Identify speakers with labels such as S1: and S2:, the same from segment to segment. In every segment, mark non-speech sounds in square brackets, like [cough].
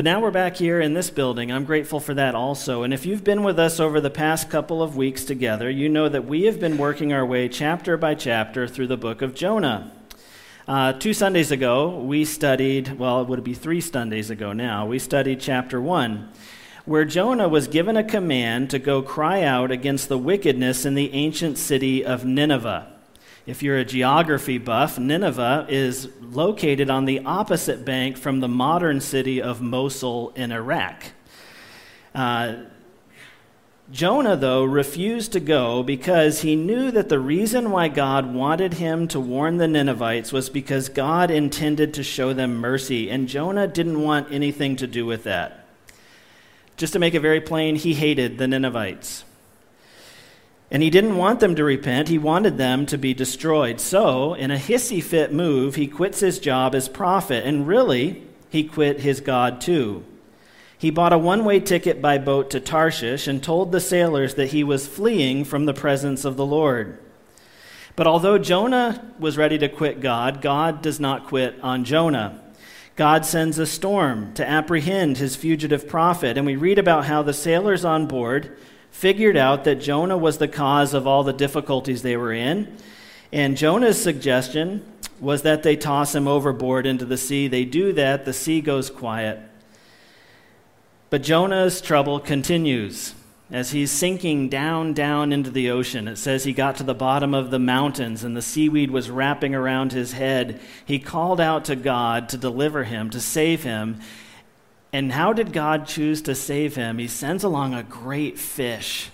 S1: But now we're back here in this building. I'm grateful for that also. And if you've been with us over the past couple of weeks together, you know that we have been working our way chapter by chapter through the book of Jonah. Uh, two Sundays ago, we studied, well, it would be three Sundays ago now, we studied chapter one, where Jonah was given a command to go cry out against the wickedness in the ancient city of Nineveh. If you're a geography buff, Nineveh is located on the opposite bank from the modern city of Mosul in Iraq. Uh, Jonah, though, refused to go because he knew that the reason why God wanted him to warn the Ninevites was because God intended to show them mercy, and Jonah didn't want anything to do with that. Just to make it very plain, he hated the Ninevites. And he didn't want them to repent, he wanted them to be destroyed. So, in a hissy fit move, he quits his job as prophet, and really, he quit his God too. He bought a one way ticket by boat to Tarshish and told the sailors that he was fleeing from the presence of the Lord. But although Jonah was ready to quit God, God does not quit on Jonah. God sends a storm to apprehend his fugitive prophet, and we read about how the sailors on board figured out that Jonah was the cause of all the difficulties they were in. And Jonah's suggestion was that they toss him overboard into the sea. They do that, the sea goes quiet. But Jonah's trouble continues as he's sinking down, down into the ocean. It says he got to the bottom of the mountains and the seaweed was wrapping around his head. He called out to God to deliver him, to save him. And how did God choose to save him? He sends along a great fish.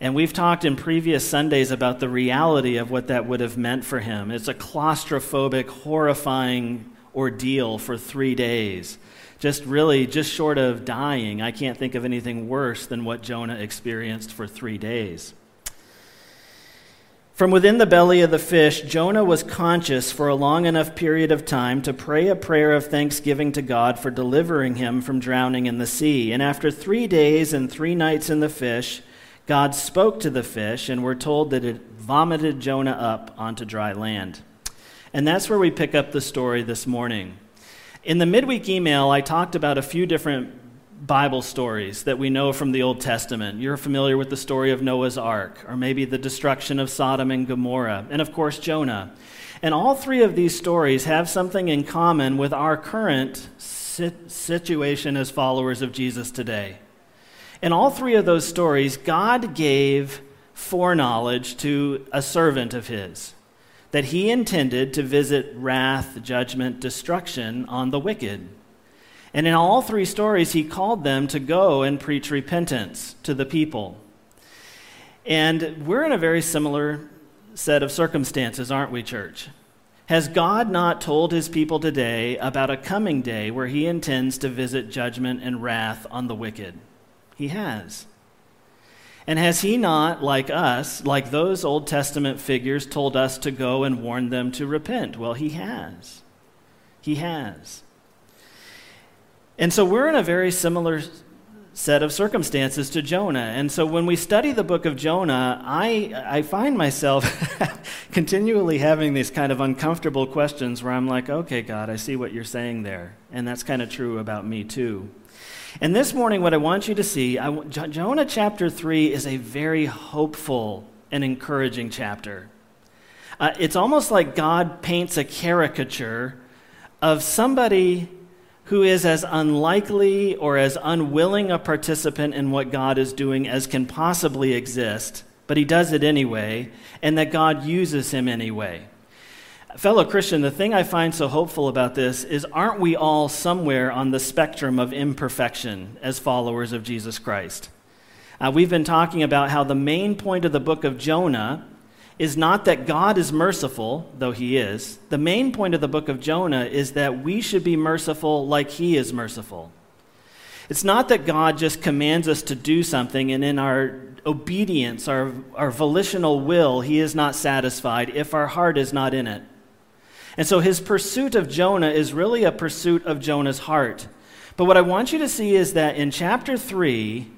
S1: And we've talked in previous Sundays about the reality of what that would have meant for him. It's a claustrophobic, horrifying ordeal for three days. Just really, just short of dying. I can't think of anything worse than what Jonah experienced for three days. From within the belly of the fish, Jonah was conscious for a long enough period of time to pray a prayer of thanksgiving to God for delivering him from drowning in the sea. And after three days and three nights in the fish, God spoke to the fish, and we're told that it vomited Jonah up onto dry land. And that's where we pick up the story this morning. In the midweek email, I talked about a few different Bible stories that we know from the Old Testament. You're familiar with the story of Noah's Ark, or maybe the destruction of Sodom and Gomorrah, and of course, Jonah. And all three of these stories have something in common with our current situation as followers of Jesus today. In all three of those stories, God gave foreknowledge to a servant of his that he intended to visit wrath, judgment, destruction on the wicked. And in all three stories, he called them to go and preach repentance to the people. And we're in a very similar set of circumstances, aren't we, church? Has God not told his people today about a coming day where he intends to visit judgment and wrath on the wicked? He has. And has he not, like us, like those Old Testament figures, told us to go and warn them to repent? Well, he has. He has. And so we're in a very similar set of circumstances to Jonah. And so when we study the book of Jonah, I, I find myself [laughs] continually having these kind of uncomfortable questions where I'm like, okay, God, I see what you're saying there. And that's kind of true about me too. And this morning, what I want you to see, I, Jonah chapter 3 is a very hopeful and encouraging chapter. Uh, it's almost like God paints a caricature of somebody who is as unlikely or as unwilling a participant in what God is doing as can possibly exist, but he does it anyway, and that God uses him anyway. Fellow Christian, the thing I find so hopeful about this is aren't we all somewhere on the spectrum of imperfection as followers of Jesus Christ? Uh, we've been talking about how the main point of the book of Jonah is not that God is merciful, though he is. The main point of the book of Jonah is that we should be merciful like he is merciful. It's not that God just commands us to do something and in our obedience, our, our volitional will, he is not satisfied if our heart is not in it. And so his pursuit of Jonah is really a pursuit of Jonah's heart. But what I want you to see is that in chapter 3,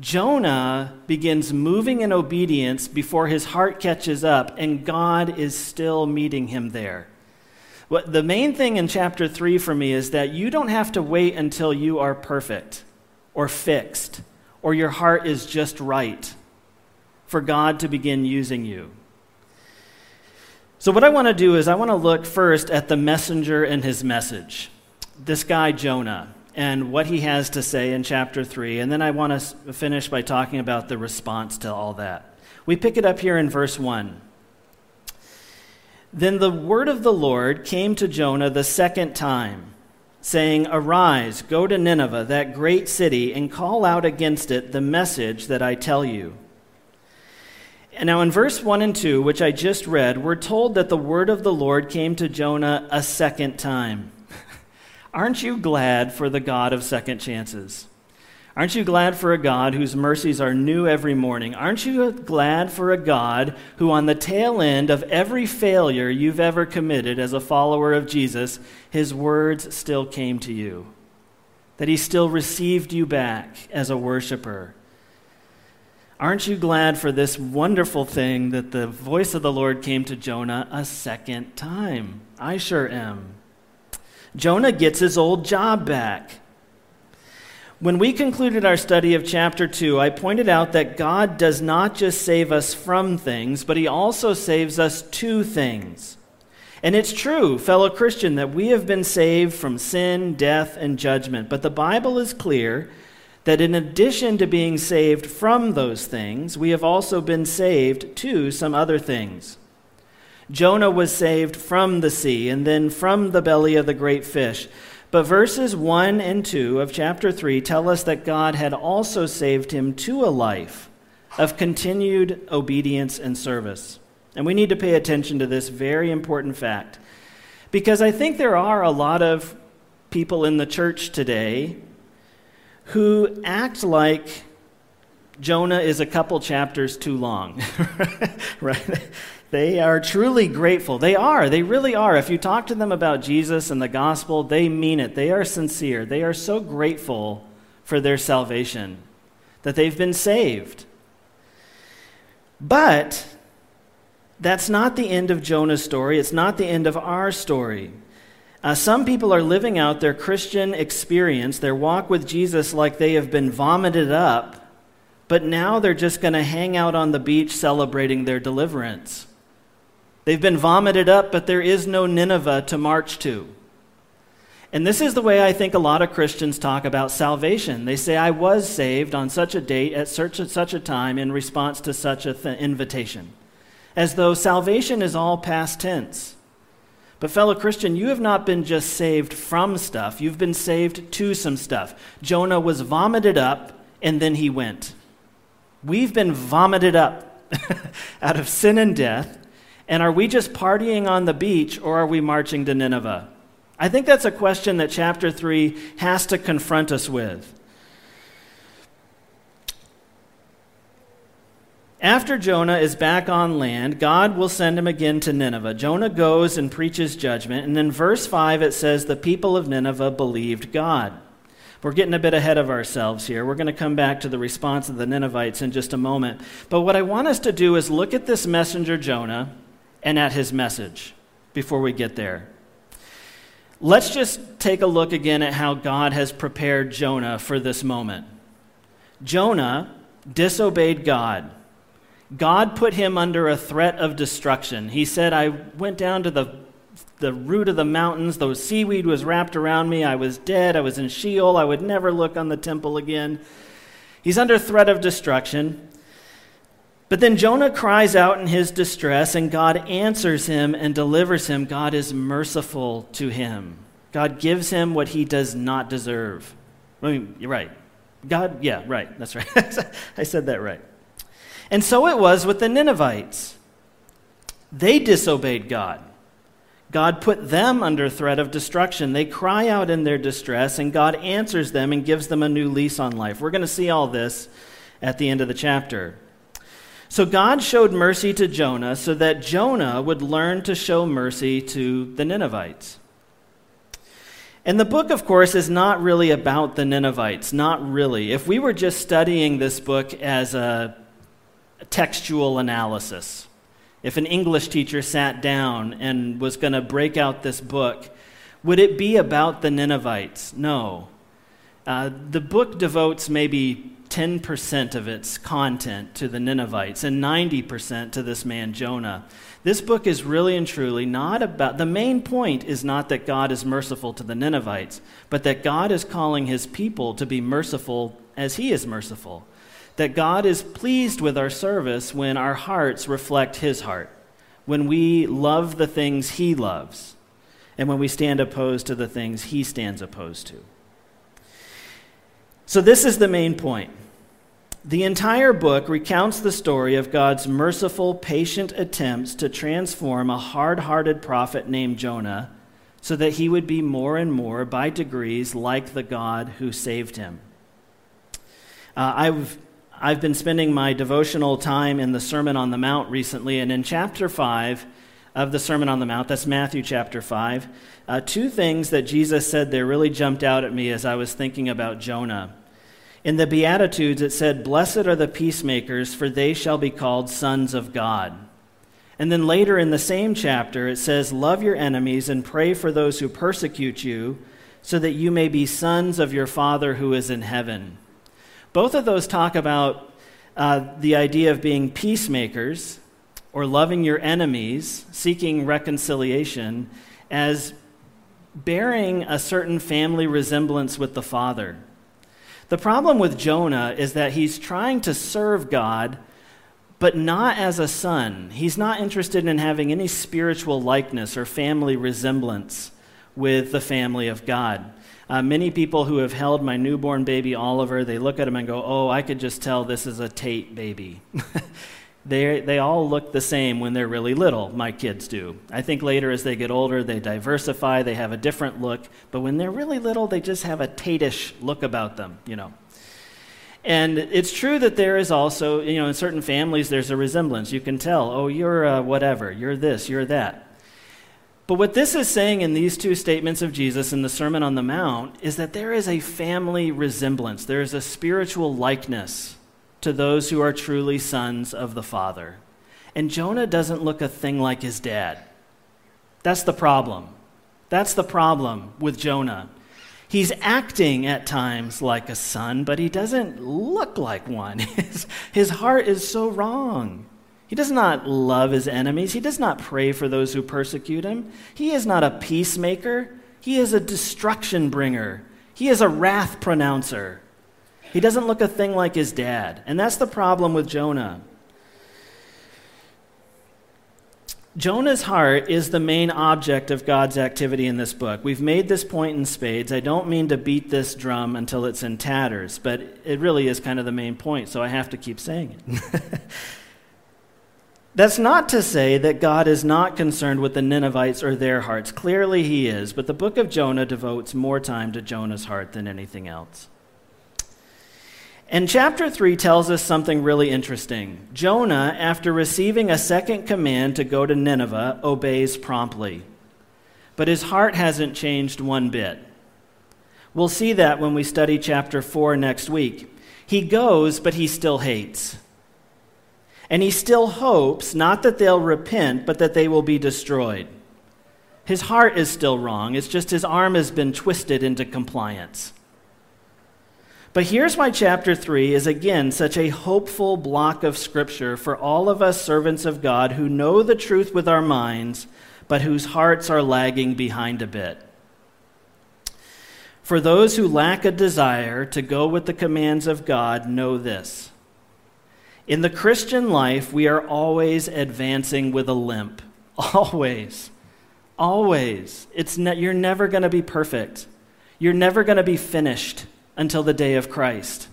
S1: Jonah begins moving in obedience before his heart catches up, and God is still meeting him there. What, the main thing in chapter 3 for me is that you don't have to wait until you are perfect or fixed or your heart is just right for God to begin using you. So, what I want to do is, I want to look first at the messenger and his message, this guy Jonah, and what he has to say in chapter 3. And then I want to finish by talking about the response to all that. We pick it up here in verse 1. Then the word of the Lord came to Jonah the second time, saying, Arise, go to Nineveh, that great city, and call out against it the message that I tell you. And now, in verse 1 and 2, which I just read, we're told that the word of the Lord came to Jonah a second time. Aren't you glad for the God of second chances? Aren't you glad for a God whose mercies are new every morning? Aren't you glad for a God who, on the tail end of every failure you've ever committed as a follower of Jesus, his words still came to you? That he still received you back as a worshiper? Aren't you glad for this wonderful thing that the voice of the Lord came to Jonah a second time? I sure am. Jonah gets his old job back. When we concluded our study of chapter 2, I pointed out that God does not just save us from things, but He also saves us to things. And it's true, fellow Christian, that we have been saved from sin, death, and judgment. But the Bible is clear that in addition to being saved from those things, we have also been saved to some other things. Jonah was saved from the sea and then from the belly of the great fish. But verses 1 and 2 of chapter 3 tell us that God had also saved him to a life of continued obedience and service. And we need to pay attention to this very important fact because I think there are a lot of people in the church today who act like Jonah is a couple chapters too long. [laughs] right? They are truly grateful. They are. They really are. If you talk to them about Jesus and the gospel, they mean it. They are sincere. They are so grateful for their salvation that they've been saved. But that's not the end of Jonah's story. It's not the end of our story. Uh, some people are living out their Christian experience, their walk with Jesus, like they have been vomited up, but now they're just going to hang out on the beach celebrating their deliverance. They've been vomited up, but there is no Nineveh to march to. And this is the way I think a lot of Christians talk about salvation. They say, I was saved on such a date at such a, such a time in response to such an th- invitation, as though salvation is all past tense. But, fellow Christian, you have not been just saved from stuff, you've been saved to some stuff. Jonah was vomited up, and then he went. We've been vomited up [laughs] out of sin and death and are we just partying on the beach or are we marching to Nineveh? I think that's a question that chapter 3 has to confront us with. After Jonah is back on land, God will send him again to Nineveh. Jonah goes and preaches judgment, and in verse 5 it says, The people of Nineveh believed God. We're getting a bit ahead of ourselves here. We're going to come back to the response of the Ninevites in just a moment. But what I want us to do is look at this messenger Jonah and at his message before we get there. Let's just take a look again at how God has prepared Jonah for this moment. Jonah disobeyed God. God put him under a threat of destruction. He said, I went down to the, the root of the mountains. The seaweed was wrapped around me. I was dead. I was in Sheol. I would never look on the temple again. He's under threat of destruction. But then Jonah cries out in his distress, and God answers him and delivers him. God is merciful to him. God gives him what he does not deserve. I mean, you're right. God, yeah, right. That's right. [laughs] I said that right. And so it was with the Ninevites. They disobeyed God. God put them under threat of destruction. They cry out in their distress, and God answers them and gives them a new lease on life. We're going to see all this at the end of the chapter. So God showed mercy to Jonah so that Jonah would learn to show mercy to the Ninevites. And the book, of course, is not really about the Ninevites, not really. If we were just studying this book as a textual analysis, if an English teacher sat down and was going to break out this book, would it be about the Ninevites? No. Uh, the book devotes maybe 10% of its content to the Ninevites and 90% to this man Jonah. This book is really and truly not about, the main point is not that God is merciful to the Ninevites, but that God is calling his people to be merciful as he is merciful. That God is pleased with our service when our hearts reflect his heart, when we love the things he loves, and when we stand opposed to the things he stands opposed to. So, this is the main point. The entire book recounts the story of God's merciful, patient attempts to transform a hard hearted prophet named Jonah so that he would be more and more, by degrees, like the God who saved him. Uh, I've, I've been spending my devotional time in the Sermon on the Mount recently, and in chapter 5 of the Sermon on the Mount, that's Matthew chapter 5, uh, two things that Jesus said there really jumped out at me as I was thinking about Jonah. In the Beatitudes, it said, Blessed are the peacemakers, for they shall be called sons of God. And then later in the same chapter, it says, Love your enemies and pray for those who persecute you, so that you may be sons of your Father who is in heaven. Both of those talk about uh, the idea of being peacemakers or loving your enemies, seeking reconciliation, as bearing a certain family resemblance with the Father. The problem with Jonah is that he's trying to serve God, but not as a son. He's not interested in having any spiritual likeness or family resemblance with the family of God. Uh, many people who have held my newborn baby Oliver, they look at him and go, Oh, I could just tell this is a Tate baby. [laughs] they, they all look the same when they're really little, my kids do. I think later as they get older, they diversify, they have a different look, but when they're really little, they just have a Tate-ish look about them, you know. And it's true that there is also, you know, in certain families, there's a resemblance. You can tell, oh, you're uh, whatever, you're this, you're that. But what this is saying in these two statements of Jesus in the Sermon on the Mount is that there is a family resemblance, there is a spiritual likeness to those who are truly sons of the Father. And Jonah doesn't look a thing like his dad. That's the problem. That's the problem with Jonah. He's acting at times like a son, but he doesn't look like one. [laughs] His, his heart is so wrong. He does not love his enemies. He does not pray for those who persecute him. He is not a peacemaker. He is a destruction bringer. He is a wrath pronouncer. He doesn't look a thing like his dad. And that's the problem with Jonah. Jonah's heart is the main object of God's activity in this book. We've made this point in spades. I don't mean to beat this drum until it's in tatters, but it really is kind of the main point, so I have to keep saying it. [laughs] That's not to say that God is not concerned with the Ninevites or their hearts. Clearly, he is, but the book of Jonah devotes more time to Jonah's heart than anything else. And chapter 3 tells us something really interesting. Jonah, after receiving a second command to go to Nineveh, obeys promptly. But his heart hasn't changed one bit. We'll see that when we study chapter 4 next week. He goes, but he still hates. And he still hopes not that they'll repent, but that they will be destroyed. His heart is still wrong, it's just his arm has been twisted into compliance. But here's why chapter 3 is again such a hopeful block of scripture for all of us servants of God who know the truth with our minds, but whose hearts are lagging behind a bit. For those who lack a desire to go with the commands of God, know this. In the Christian life, we are always advancing with a limp. [laughs] Always. Always. It's ne- you're never going to be perfect. You're never going to be finished until the day of Christ.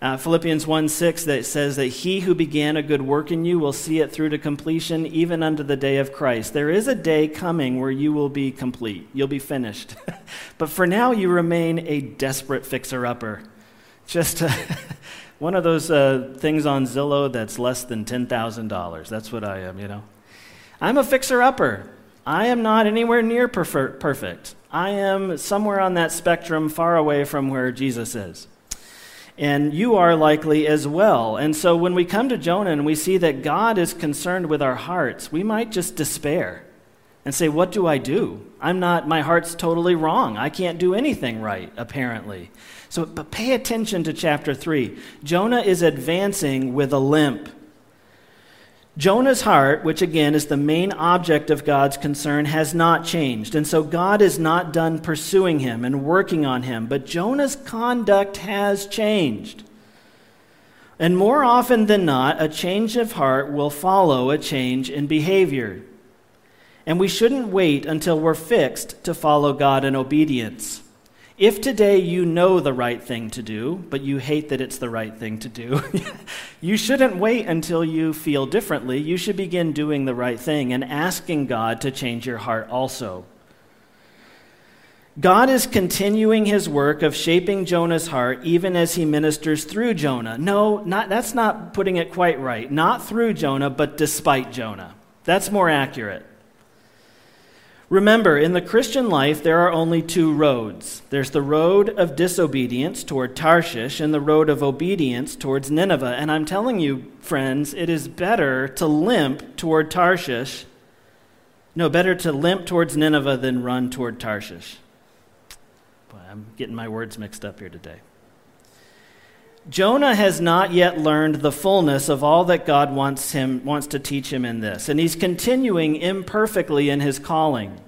S1: Uh, Philippians 1 6 that says that he who began a good work in you will see it through to completion even unto the day of Christ. There is a day coming where you will be complete, you'll be finished. [laughs] but for now, you remain a desperate fixer upper. Just [laughs] one of those uh, things on Zillow that's less than $10,000. That's what I am, you know. I'm a fixer upper. I am not anywhere near perfect. I am somewhere on that spectrum far away from where Jesus is. and you are likely as well. And so when we come to Jonah and we see that God is concerned with our hearts, we might just despair and say, What do I do? I'm not, my heart's totally wrong. I can't do anything right, apparently. So, but pay attention to chapter 3. Jonah is advancing with a limp. Jonah's heart, which again is the main object of God's concern, has not changed. And so God is not done pursuing him and working on him. But Jonah's conduct has changed. And more often than not, a change of heart will follow a change in behavior. And we shouldn't wait until we're fixed to follow God in obedience. If today you know the right thing to do, but you hate that it's the right thing to do, [laughs] you shouldn't wait until you feel differently. You should begin doing the right thing and asking God to change your heart also. God is continuing his work of shaping Jonah's heart even as he ministers through Jonah. No, not, that's not putting it quite right. Not through Jonah, but despite Jonah. That's more accurate. Remember, in the Christian life, there are only two roads there's the road of disobedience toward Tarshish and the road of obedience towards Nineveh. And I'm telling you, friends, it is better to limp toward Tarshish. No, better to limp towards Nineveh than run toward Tarshish. Boy, I'm getting my words mixed up here today. Jonah has not yet learned the fullness of all that God wants him wants to teach him in this, and he's continuing imperfectly in his calling.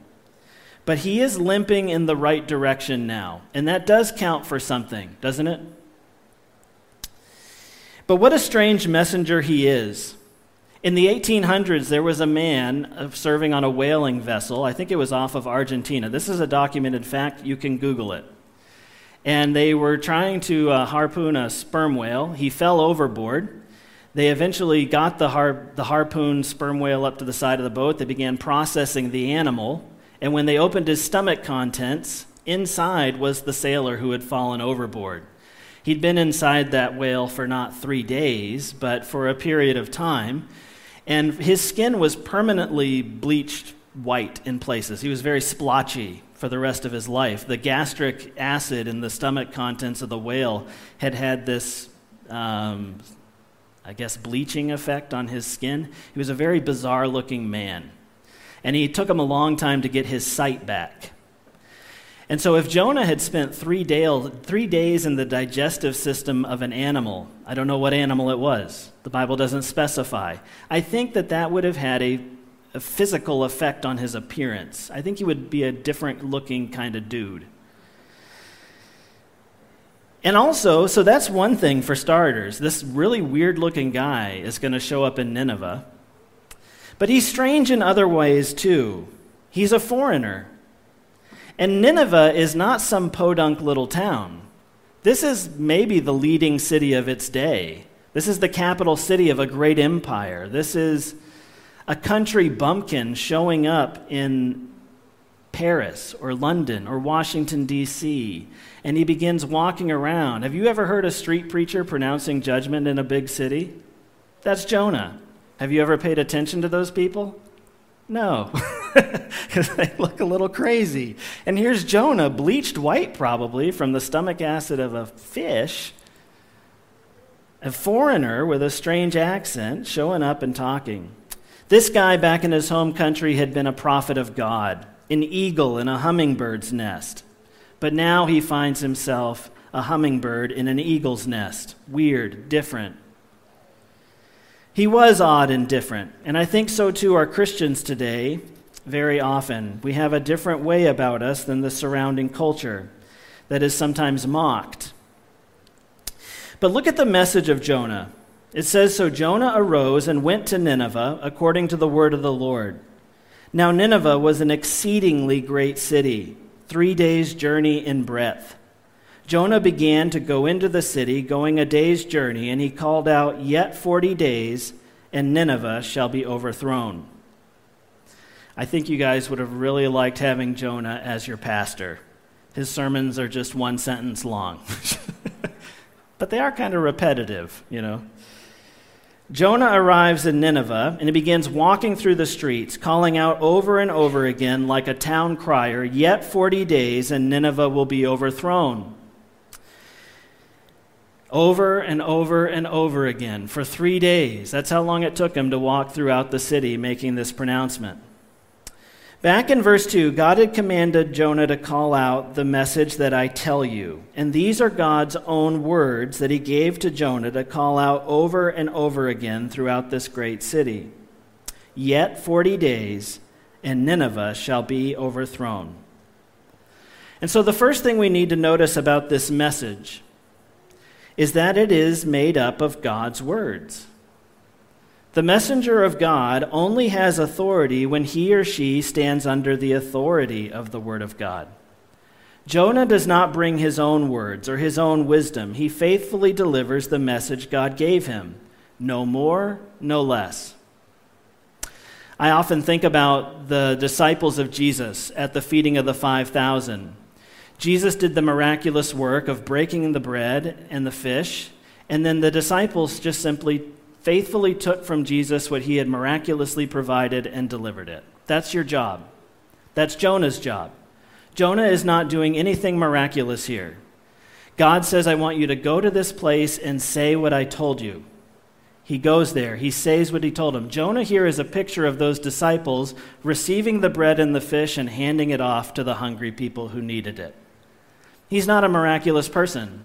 S1: But he is limping in the right direction now, and that does count for something, doesn't it? But what a strange messenger he is. In the 1800s, there was a man uh, serving on a whaling vessel. I think it was off of Argentina. This is a documented fact. You can Google it and they were trying to uh, harpoon a sperm whale. He fell overboard. They eventually got the, har- the harpoon sperm whale up to the side of the boat. They began processing the animal. And when they opened his stomach contents, inside was the sailor who had fallen overboard. He'd been inside that whale for not three days, but for a period of time. And his skin was permanently bleached white in places. He was very splotchy for the rest of his life. The gastric acid in the stomach contents of the whale had had this, um, I guess, bleaching effect on his skin. He was a very bizarre looking man. And he took him a long time to get his sight back. And so, if Jonah had spent three, day, three days in the digestive system of an animal, I don't know what animal it was, the Bible doesn't specify, I think that that would have had a a physical effect on his appearance. I think he would be a different looking kind of dude. And also, so that's one thing for starters. This really weird looking guy is going to show up in Nineveh. But he's strange in other ways too. He's a foreigner. And Nineveh is not some podunk little town. This is maybe the leading city of its day. This is the capital city of a great empire. This is a country bumpkin showing up in Paris or London or Washington, D.C., and he begins walking around. Have you ever heard a street preacher pronouncing judgment in a big city? That's Jonah. Have you ever paid attention to those people? No, [laughs] because they look a little crazy. And here's Jonah, bleached white probably from the stomach acid of a fish, a foreigner with a strange accent, showing up and talking. This guy back in his home country had been a prophet of God, an eagle in a hummingbird's nest. But now he finds himself a hummingbird in an eagle's nest. Weird, different. He was odd and different, and I think so too are Christians today very often. We have a different way about us than the surrounding culture that is sometimes mocked. But look at the message of Jonah. It says So Jonah arose and went to Nineveh according to the word of the Lord. Now, Nineveh was an exceedingly great city, three days' journey in breadth. Jonah began to go into the city, going a day's journey, and he called out, Yet forty days, and Nineveh shall be overthrown. I think you guys would have really liked having Jonah as your pastor. His sermons are just one sentence long, [laughs] but they are kind of repetitive, you know. Jonah arrives in Nineveh and he begins walking through the streets, calling out over and over again, like a town crier, Yet 40 days and Nineveh will be overthrown. over and over and over again for three days. That's how long it took him to walk throughout the city making this pronouncement. Back in verse 2, God had commanded Jonah to call out the message that I tell you. And these are God's own words that he gave to Jonah to call out over and over again throughout this great city. Yet 40 days, and Nineveh shall be overthrown. And so, the first thing we need to notice about this message is that it is made up of God's words. The messenger of God only has authority when he or she stands under the authority of the Word of God. Jonah does not bring his own words or his own wisdom. He faithfully delivers the message God gave him no more, no less. I often think about the disciples of Jesus at the feeding of the 5,000. Jesus did the miraculous work of breaking the bread and the fish, and then the disciples just simply faithfully took from Jesus what he had miraculously provided and delivered it. That's your job. That's Jonah's job. Jonah is not doing anything miraculous here. God says, I want you to go to this place and say what I told you. He goes there. He says what he told him. Jonah here is a picture of those disciples receiving the bread and the fish and handing it off to the hungry people who needed it. He's not a miraculous person.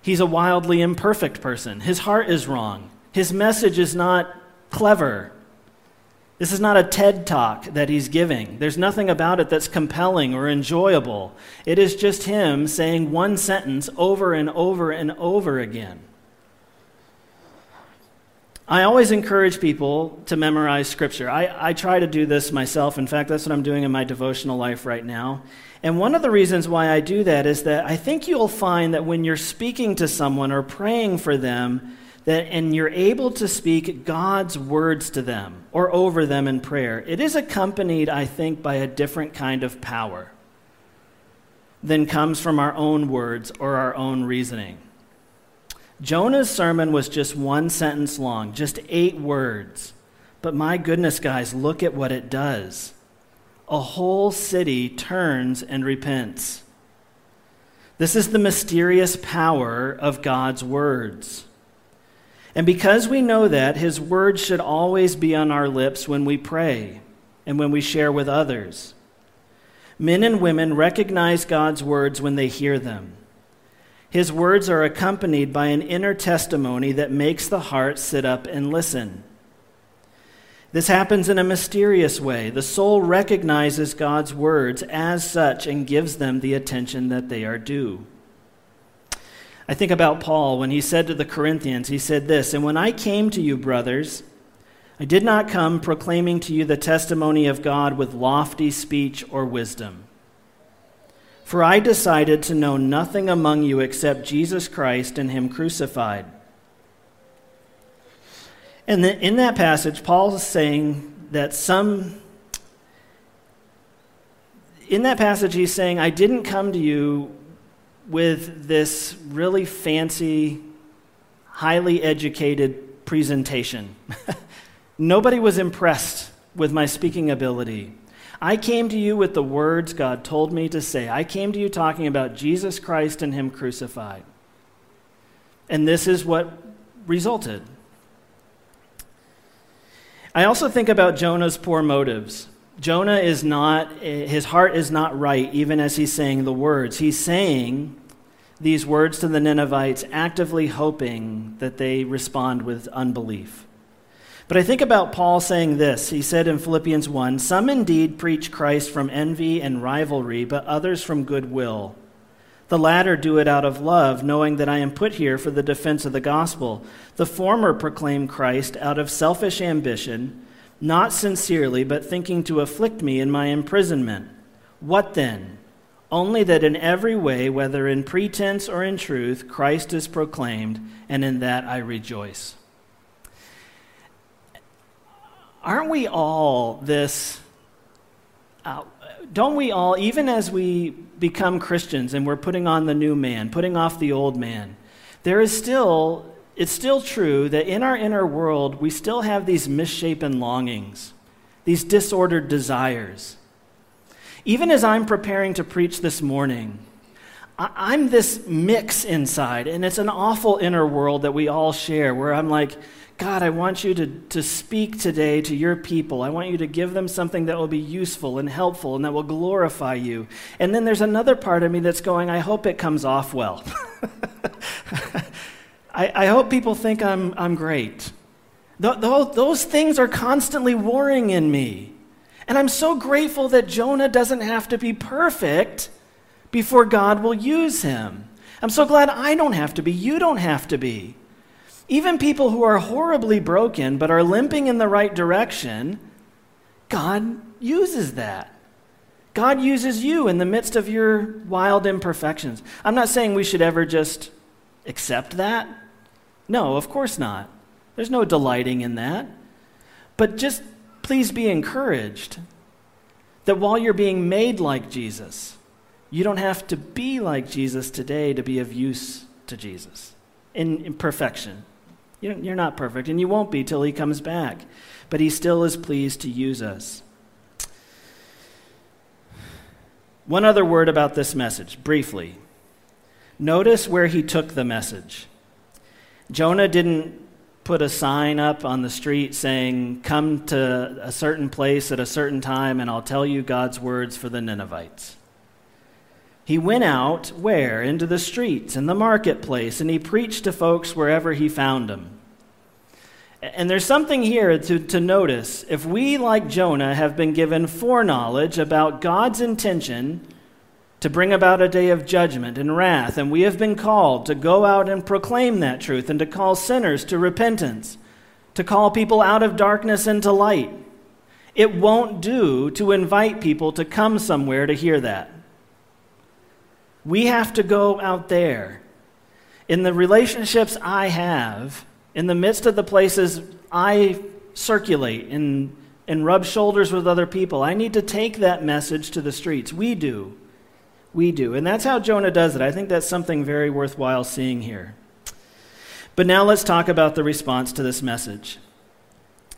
S1: He's a wildly imperfect person. His heart is wrong. His message is not clever. This is not a TED talk that he's giving. There's nothing about it that's compelling or enjoyable. It is just him saying one sentence over and over and over again. I always encourage people to memorize scripture. I, I try to do this myself. In fact, that's what I'm doing in my devotional life right now. And one of the reasons why I do that is that I think you'll find that when you're speaking to someone or praying for them, that and you're able to speak God's words to them or over them in prayer, it is accompanied, I think, by a different kind of power than comes from our own words or our own reasoning. Jonah's sermon was just one sentence long, just eight words. But my goodness, guys, look at what it does. A whole city turns and repents. This is the mysterious power of God's words. And because we know that, His words should always be on our lips when we pray and when we share with others. Men and women recognize God's words when they hear them. His words are accompanied by an inner testimony that makes the heart sit up and listen. This happens in a mysterious way. The soul recognizes God's words as such and gives them the attention that they are due. I think about Paul when he said to the Corinthians, he said this, And when I came to you, brothers, I did not come proclaiming to you the testimony of God with lofty speech or wisdom. For I decided to know nothing among you except Jesus Christ and Him crucified. And in that passage, Paul is saying that some. In that passage, he's saying, I didn't come to you with this really fancy, highly educated presentation. [laughs] Nobody was impressed with my speaking ability. I came to you with the words God told me to say. I came to you talking about Jesus Christ and Him crucified. And this is what resulted. I also think about Jonah's poor motives. Jonah is not, his heart is not right, even as he's saying the words. He's saying these words to the Ninevites, actively hoping that they respond with unbelief. But I think about Paul saying this. He said in Philippians 1 Some indeed preach Christ from envy and rivalry, but others from goodwill. The latter do it out of love, knowing that I am put here for the defense of the gospel. The former proclaim Christ out of selfish ambition not sincerely, but thinking to afflict me in my imprisonment. What then? Only that in every way, whether in pretense or in truth, Christ is proclaimed, and in that I rejoice. Aren't we all this? Uh, don't we all, even as we become Christians and we're putting on the new man, putting off the old man, there is still it's still true that in our inner world, we still have these misshapen longings, these disordered desires. Even as I'm preparing to preach this morning, I, am this mix inside, and it's an awful inner world that we all share where I'm like, God, I want you to, to speak today to your people. I want you to give them something that will be useful and helpful and that will glorify you. And then there's another part of me that's going, I hope it comes off well. [laughs] I, I, hope people think I'm, I'm great. Th- th- those things are constantly warring in me. And I'm so grateful that Jonah doesn't have to be perfect before God will use him. I'm so glad I don't have to be. You don't have to be. Even people who are horribly broken but are limping in the right direction, God uses that. God uses you in the midst of your wild imperfections. I'm not saying we should ever just accept that. No, of course not. There's no delighting in that. But just please be encouraged that while you're being made like Jesus, you don't have to be like Jesus today to be of use to Jesus in, in perfection. You're not perfect, and you won't be till he comes back. But he still is pleased to use us. One other word about this message, briefly. Notice where he took the message. Jonah didn't put a sign up on the street saying, Come to a certain place at a certain time, and I'll tell you God's words for the Ninevites. He went out where? Into the streets and the marketplace, and he preached to folks wherever he found them. And there's something here to, to notice. If we, like Jonah, have been given foreknowledge about God's intention to bring about a day of judgment and wrath, and we have been called to go out and proclaim that truth and to call sinners to repentance, to call people out of darkness into light, it won't do to invite people to come somewhere to hear that. We have to go out there. In the relationships I have, in the midst of the places I circulate and, and rub shoulders with other people, I need to take that message to the streets. We do. We do. And that's how Jonah does it. I think that's something very worthwhile seeing here. But now let's talk about the response to this message.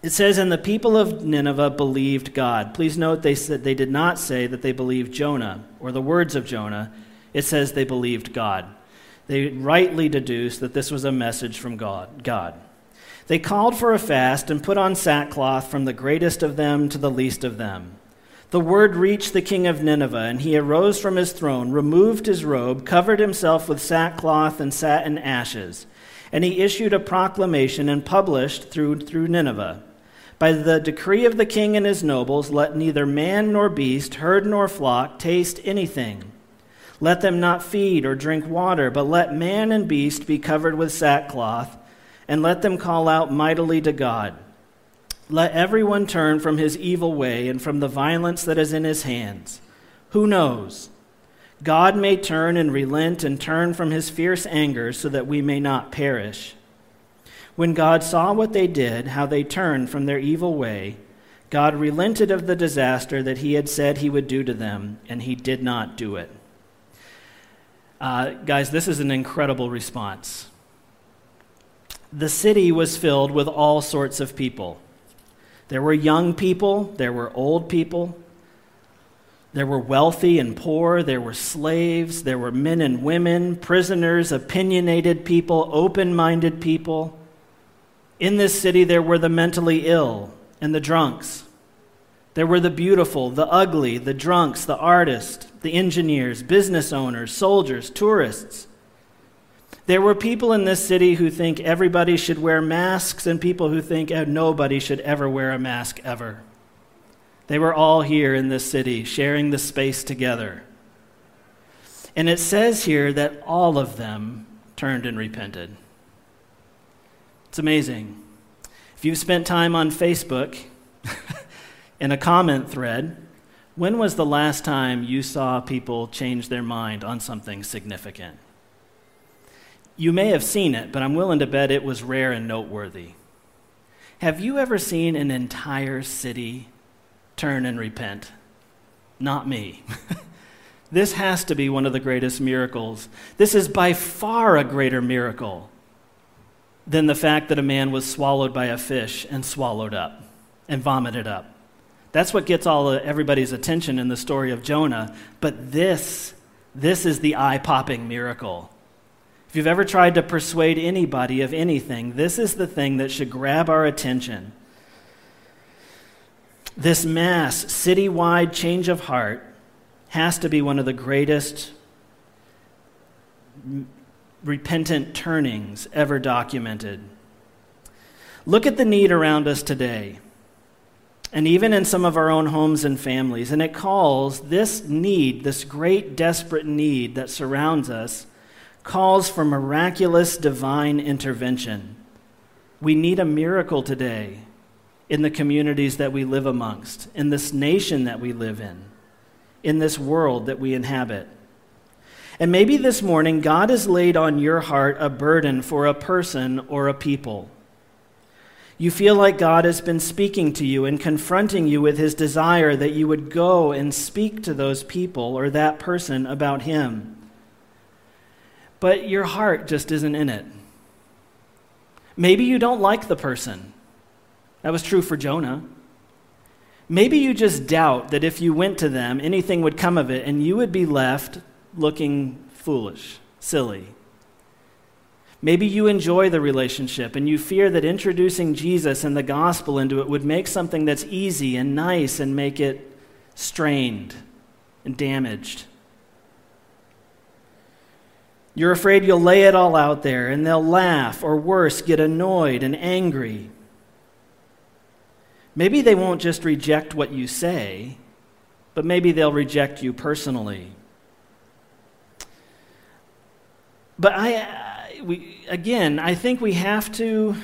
S1: It says, And the people of Nineveh believed God. Please note they, said, they did not say that they believed Jonah or the words of Jonah. It says they believed God they rightly deduced that this was a message from God. God. They called for a fast and put on sackcloth from the greatest of them to the least of them. The word reached the king of Nineveh, and he arose from his throne, removed his robe, covered himself with sackcloth, and sat in ashes. And he issued a proclamation and published through, through Nineveh By the decree of the king and his nobles, let neither man nor beast, herd nor flock taste anything let them not feed or drink water, but let man and beast be covered with sackcloth, and let them call out mightily to God. Let everyone turn from his evil way and from the violence that is in his hands. Who knows? God may turn and relent and turn from his fierce anger so that we may not perish. When God saw what they did, how they turned from their evil way, God relented of the disaster that he had said he would do to them, and he did not do it. Uh, guys, this is an incredible response. The city was filled with all sorts of people. There were young people, there were old people, there were wealthy and poor, there were slaves, there were men and women, prisoners, opinionated people, open minded people. In this city, there were the mentally ill and the drunks. There were the beautiful, the ugly, the drunks, the artists, the engineers, business owners, soldiers, tourists. There were people in this city who think everybody should wear masks and people who think oh, nobody should ever wear a mask ever. They were all here in this city, sharing the space together. And it says here that all of them turned and repented. It's amazing. If you've spent time on Facebook, [laughs] in a comment thread, when was the last time you saw people change their mind on something significant? You may have seen it, but I'm willing to bet it was rare and noteworthy. Have you ever seen an entire city turn and repent? Not me. [laughs] this has to be one of the greatest miracles. This is by far a greater miracle than the fact that a man was swallowed by a fish and swallowed up and vomited up. That's what gets all of everybody's attention in the story of Jonah. But this This is the eye popping miracle. If you've ever tried to persuade anybody of anything, this is the thing that should grab our attention. This mass, citywide change of heart has to be one of the greatest repentant turnings ever documented. Look at the need around us today, and even in some of our own homes and families, and it calls this need, this great desperate need that surrounds us, calls for miraculous divine intervention. We need a miracle today in the communities that we live amongst, in this nation that we live in, in this world that we inhabit. And maybe this morning, God has laid on your heart a burden for a person or a people. You feel like God has been speaking to you and confronting you with his desire that you would go and speak to those people or that person about him. But your heart just isn't in it. Maybe you don't like the person. That was true for Jonah. Maybe you just doubt that if you went to them, anything would come of it, and you would be left looking foolish, silly. Maybe you enjoy the relationship and you fear that introducing Jesus and the gospel into it would make something that's easy and nice and make it strained and damaged. You're afraid you'll lay it all out there and they'll laugh or worse, get annoyed and angry. Maybe they won't just reject what you say, but maybe they'll reject you personally. But I, uh, we, again, I think we have to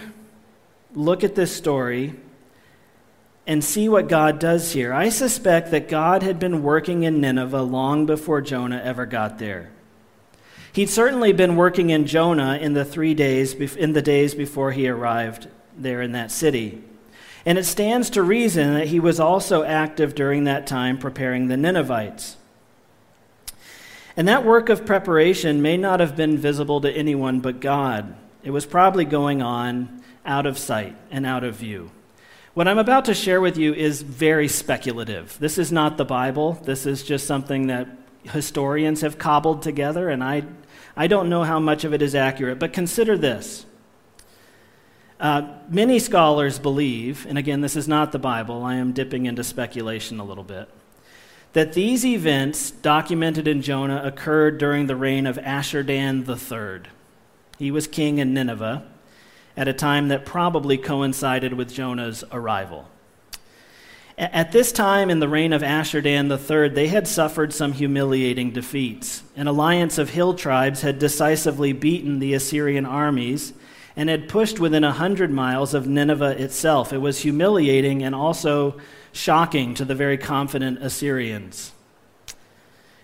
S1: look at this story and see what God does here. I suspect that God had been working in Nineveh long before Jonah ever got there. He'd certainly been working in Jonah in the three days in the days before he arrived there in that city. And it stands to reason that he was also active during that time preparing the Ninevites. And that work of preparation may not have been visible to anyone but God. It was probably going on out of sight and out of view. What I'm about to share with you is very speculative. This is not the Bible. This is just something that historians have cobbled together, and I, I don't know how much of it is accurate. But consider this uh, many scholars believe, and again, this is not the Bible, I am dipping into speculation a little bit, that these events documented in Jonah occurred during the reign of Ashurdan III. He was king in Nineveh at a time that probably coincided with Jonah's arrival. At this time, in the reign of Ashurdan III, they had suffered some humiliating defeats. An alliance of hill tribes had decisively beaten the Assyrian armies and had pushed within a hundred miles of Nineveh itself. It was humiliating and also shocking to the very confident Assyrians.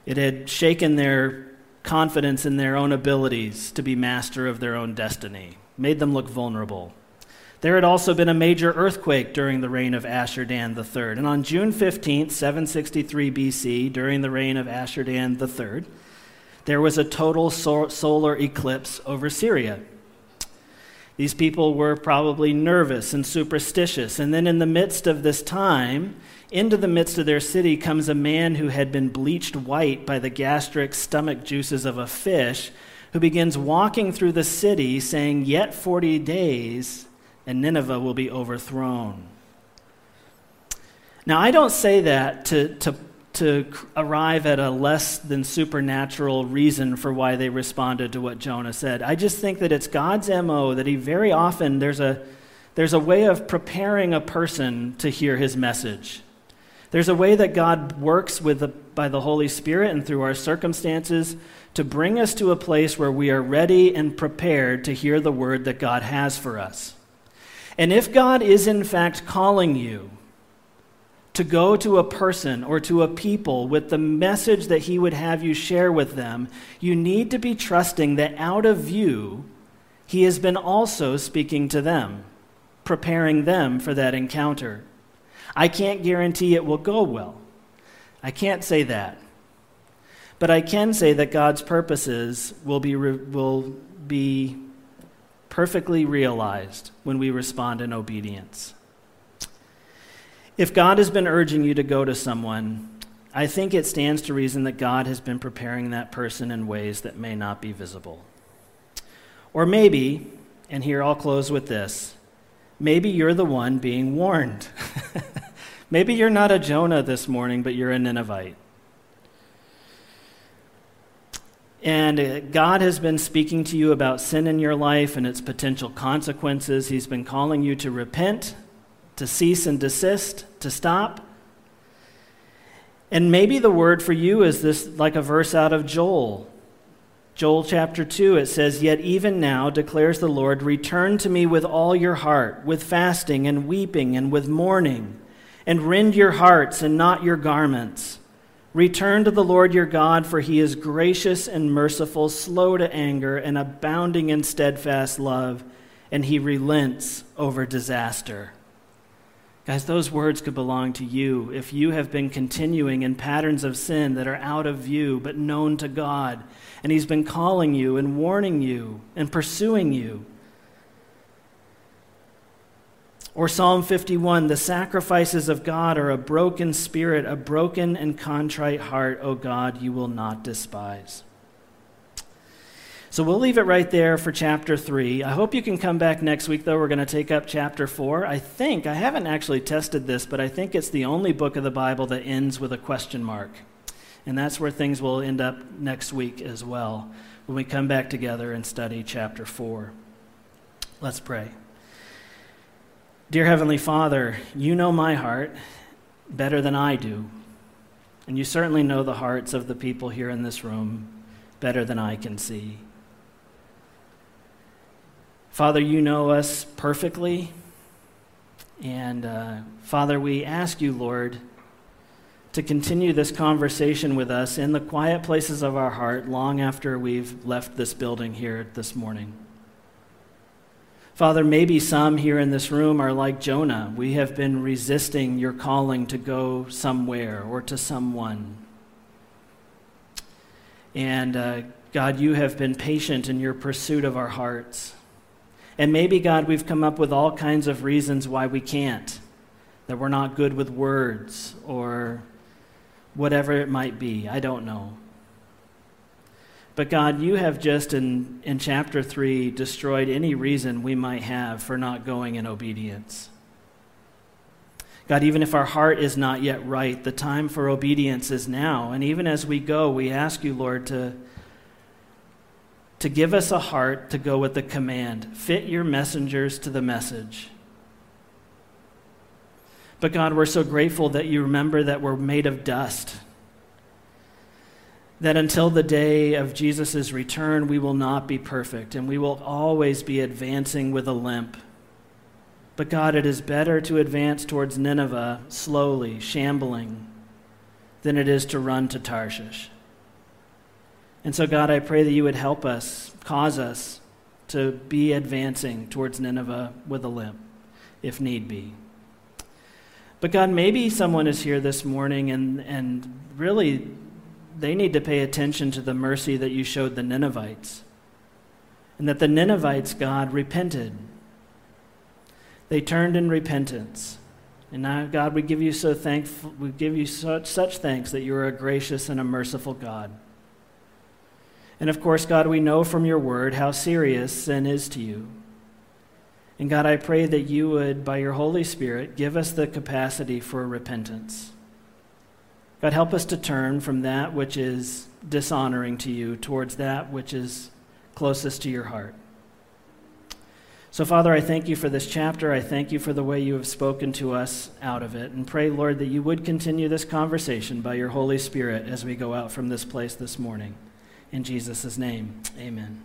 S1: It had shaken their confidence in their own abilities to be master of their own destiny, made them look vulnerable. There had also been a major earthquake during the reign of Ashurdan III. And on June 15, 763 BC, during the reign of Ashurdan III, there was a total solar eclipse over Syria. These people were probably nervous and superstitious. And then, in the midst of this time, into the midst of their city comes a man who had been bleached white by the gastric stomach juices of a fish, who begins walking through the city saying, Yet 40 days, and Nineveh will be overthrown. Now, I don't say that to, to to arrive at a less than supernatural reason for why they responded to what Jonah said. I just think that it's God's MO that he very often there's a there's a way of preparing a person to hear his message. There's a way that God works with the, by the Holy Spirit and through our circumstances to bring us to a place where we are ready and prepared to hear the word that God has for us. And if God is in fact calling you to go to a person or to a people with the message that he would have you share with them, you need to be trusting that out of you, he has been also speaking to them, preparing them for that encounter. I can't guarantee it will go well. I can't say that. But I can say that God's purposes will be, will be perfectly realized when we respond in obedience. If God has been urging you to go to someone, I think it stands to reason that God has been preparing that person in ways that may not be visible. Or maybe, and here I'll close with this maybe you're the one being warned. [laughs] maybe you're not a Jonah this morning, but you're a Ninevite. And uh, God has been speaking to you about sin in your life and its potential consequences. He's been calling you to repent, to cease and desist, to stop. And maybe the word for you is this like a verse out of Joel. Joel chapter 2, it says, Yet even now, declares the Lord, return to me with all your heart, with fasting and weeping and with mourning, and rend your hearts and not your garments. Return to the Lord your God, for he is gracious and merciful, slow to anger, and abounding in steadfast love, and he relents over disaster. Guys, those words could belong to you if you have been continuing in patterns of sin that are out of view but known to God, and he's been calling you and warning you and pursuing you. Or Psalm 51 The sacrifices of God are a broken spirit, a broken and contrite heart, O God, you will not despise. So we'll leave it right there for chapter 3. I hope you can come back next week, though. We're going to take up chapter 4. I think, I haven't actually tested this, but I think it's the only book of the Bible that ends with a question mark. And that's where things will end up next week as well, when we come back together and study chapter 4. Let's pray. Dear Heavenly Father, you know my heart better than I do. And you certainly know the hearts of the people here in this room better than I can see. Father, you know us perfectly. And uh, Father, we ask you, Lord, to continue this conversation with us in the quiet places of our heart long after we've left this building here this morning. Father, maybe some here in this room are like Jonah. We have been resisting your calling to go somewhere or to someone. And uh, God, you have been patient in your pursuit of our hearts. And maybe, God, we've come up with all kinds of reasons why we can't, that we're not good with words or whatever it might be. I don't know. But God, you have just in, in chapter 3 destroyed any reason we might have for not going in obedience. God, even if our heart is not yet right, the time for obedience is now. And even as we go, we ask you, Lord, to, to give us a heart to go with the command fit your messengers to the message. But God, we're so grateful that you remember that we're made of dust that until the day of Jesus' return, we will not be perfect and we will always be advancing with a limp. But God, it is better to advance towards Nineveh slowly, shambling, than it is to run to Tarshish. And so, God, I pray that you would help us, cause us to be advancing towards Nineveh with a limp, if need be. But God, maybe someone is here this morning and, and really they need to pay attention to the mercy that you showed the Ninevites. And that the Ninevites, God, repented. They turned in repentance. And now, God, we give you so thankful, we give you such, such thanks that you are a gracious and a merciful God. And of course, God, we know from your word how serious sin is to you. And God, I pray that you would, by your Holy Spirit, give us the capacity for repentance. God, help us to turn from that which is dishonoring to you towards that which is closest to your heart. So, Father, I thank you for this chapter. I thank you for the way you have spoken to us out of it. And pray, Lord, that you would continue this conversation by your Holy Spirit as we go out from this place this morning. In Jesus' name, amen.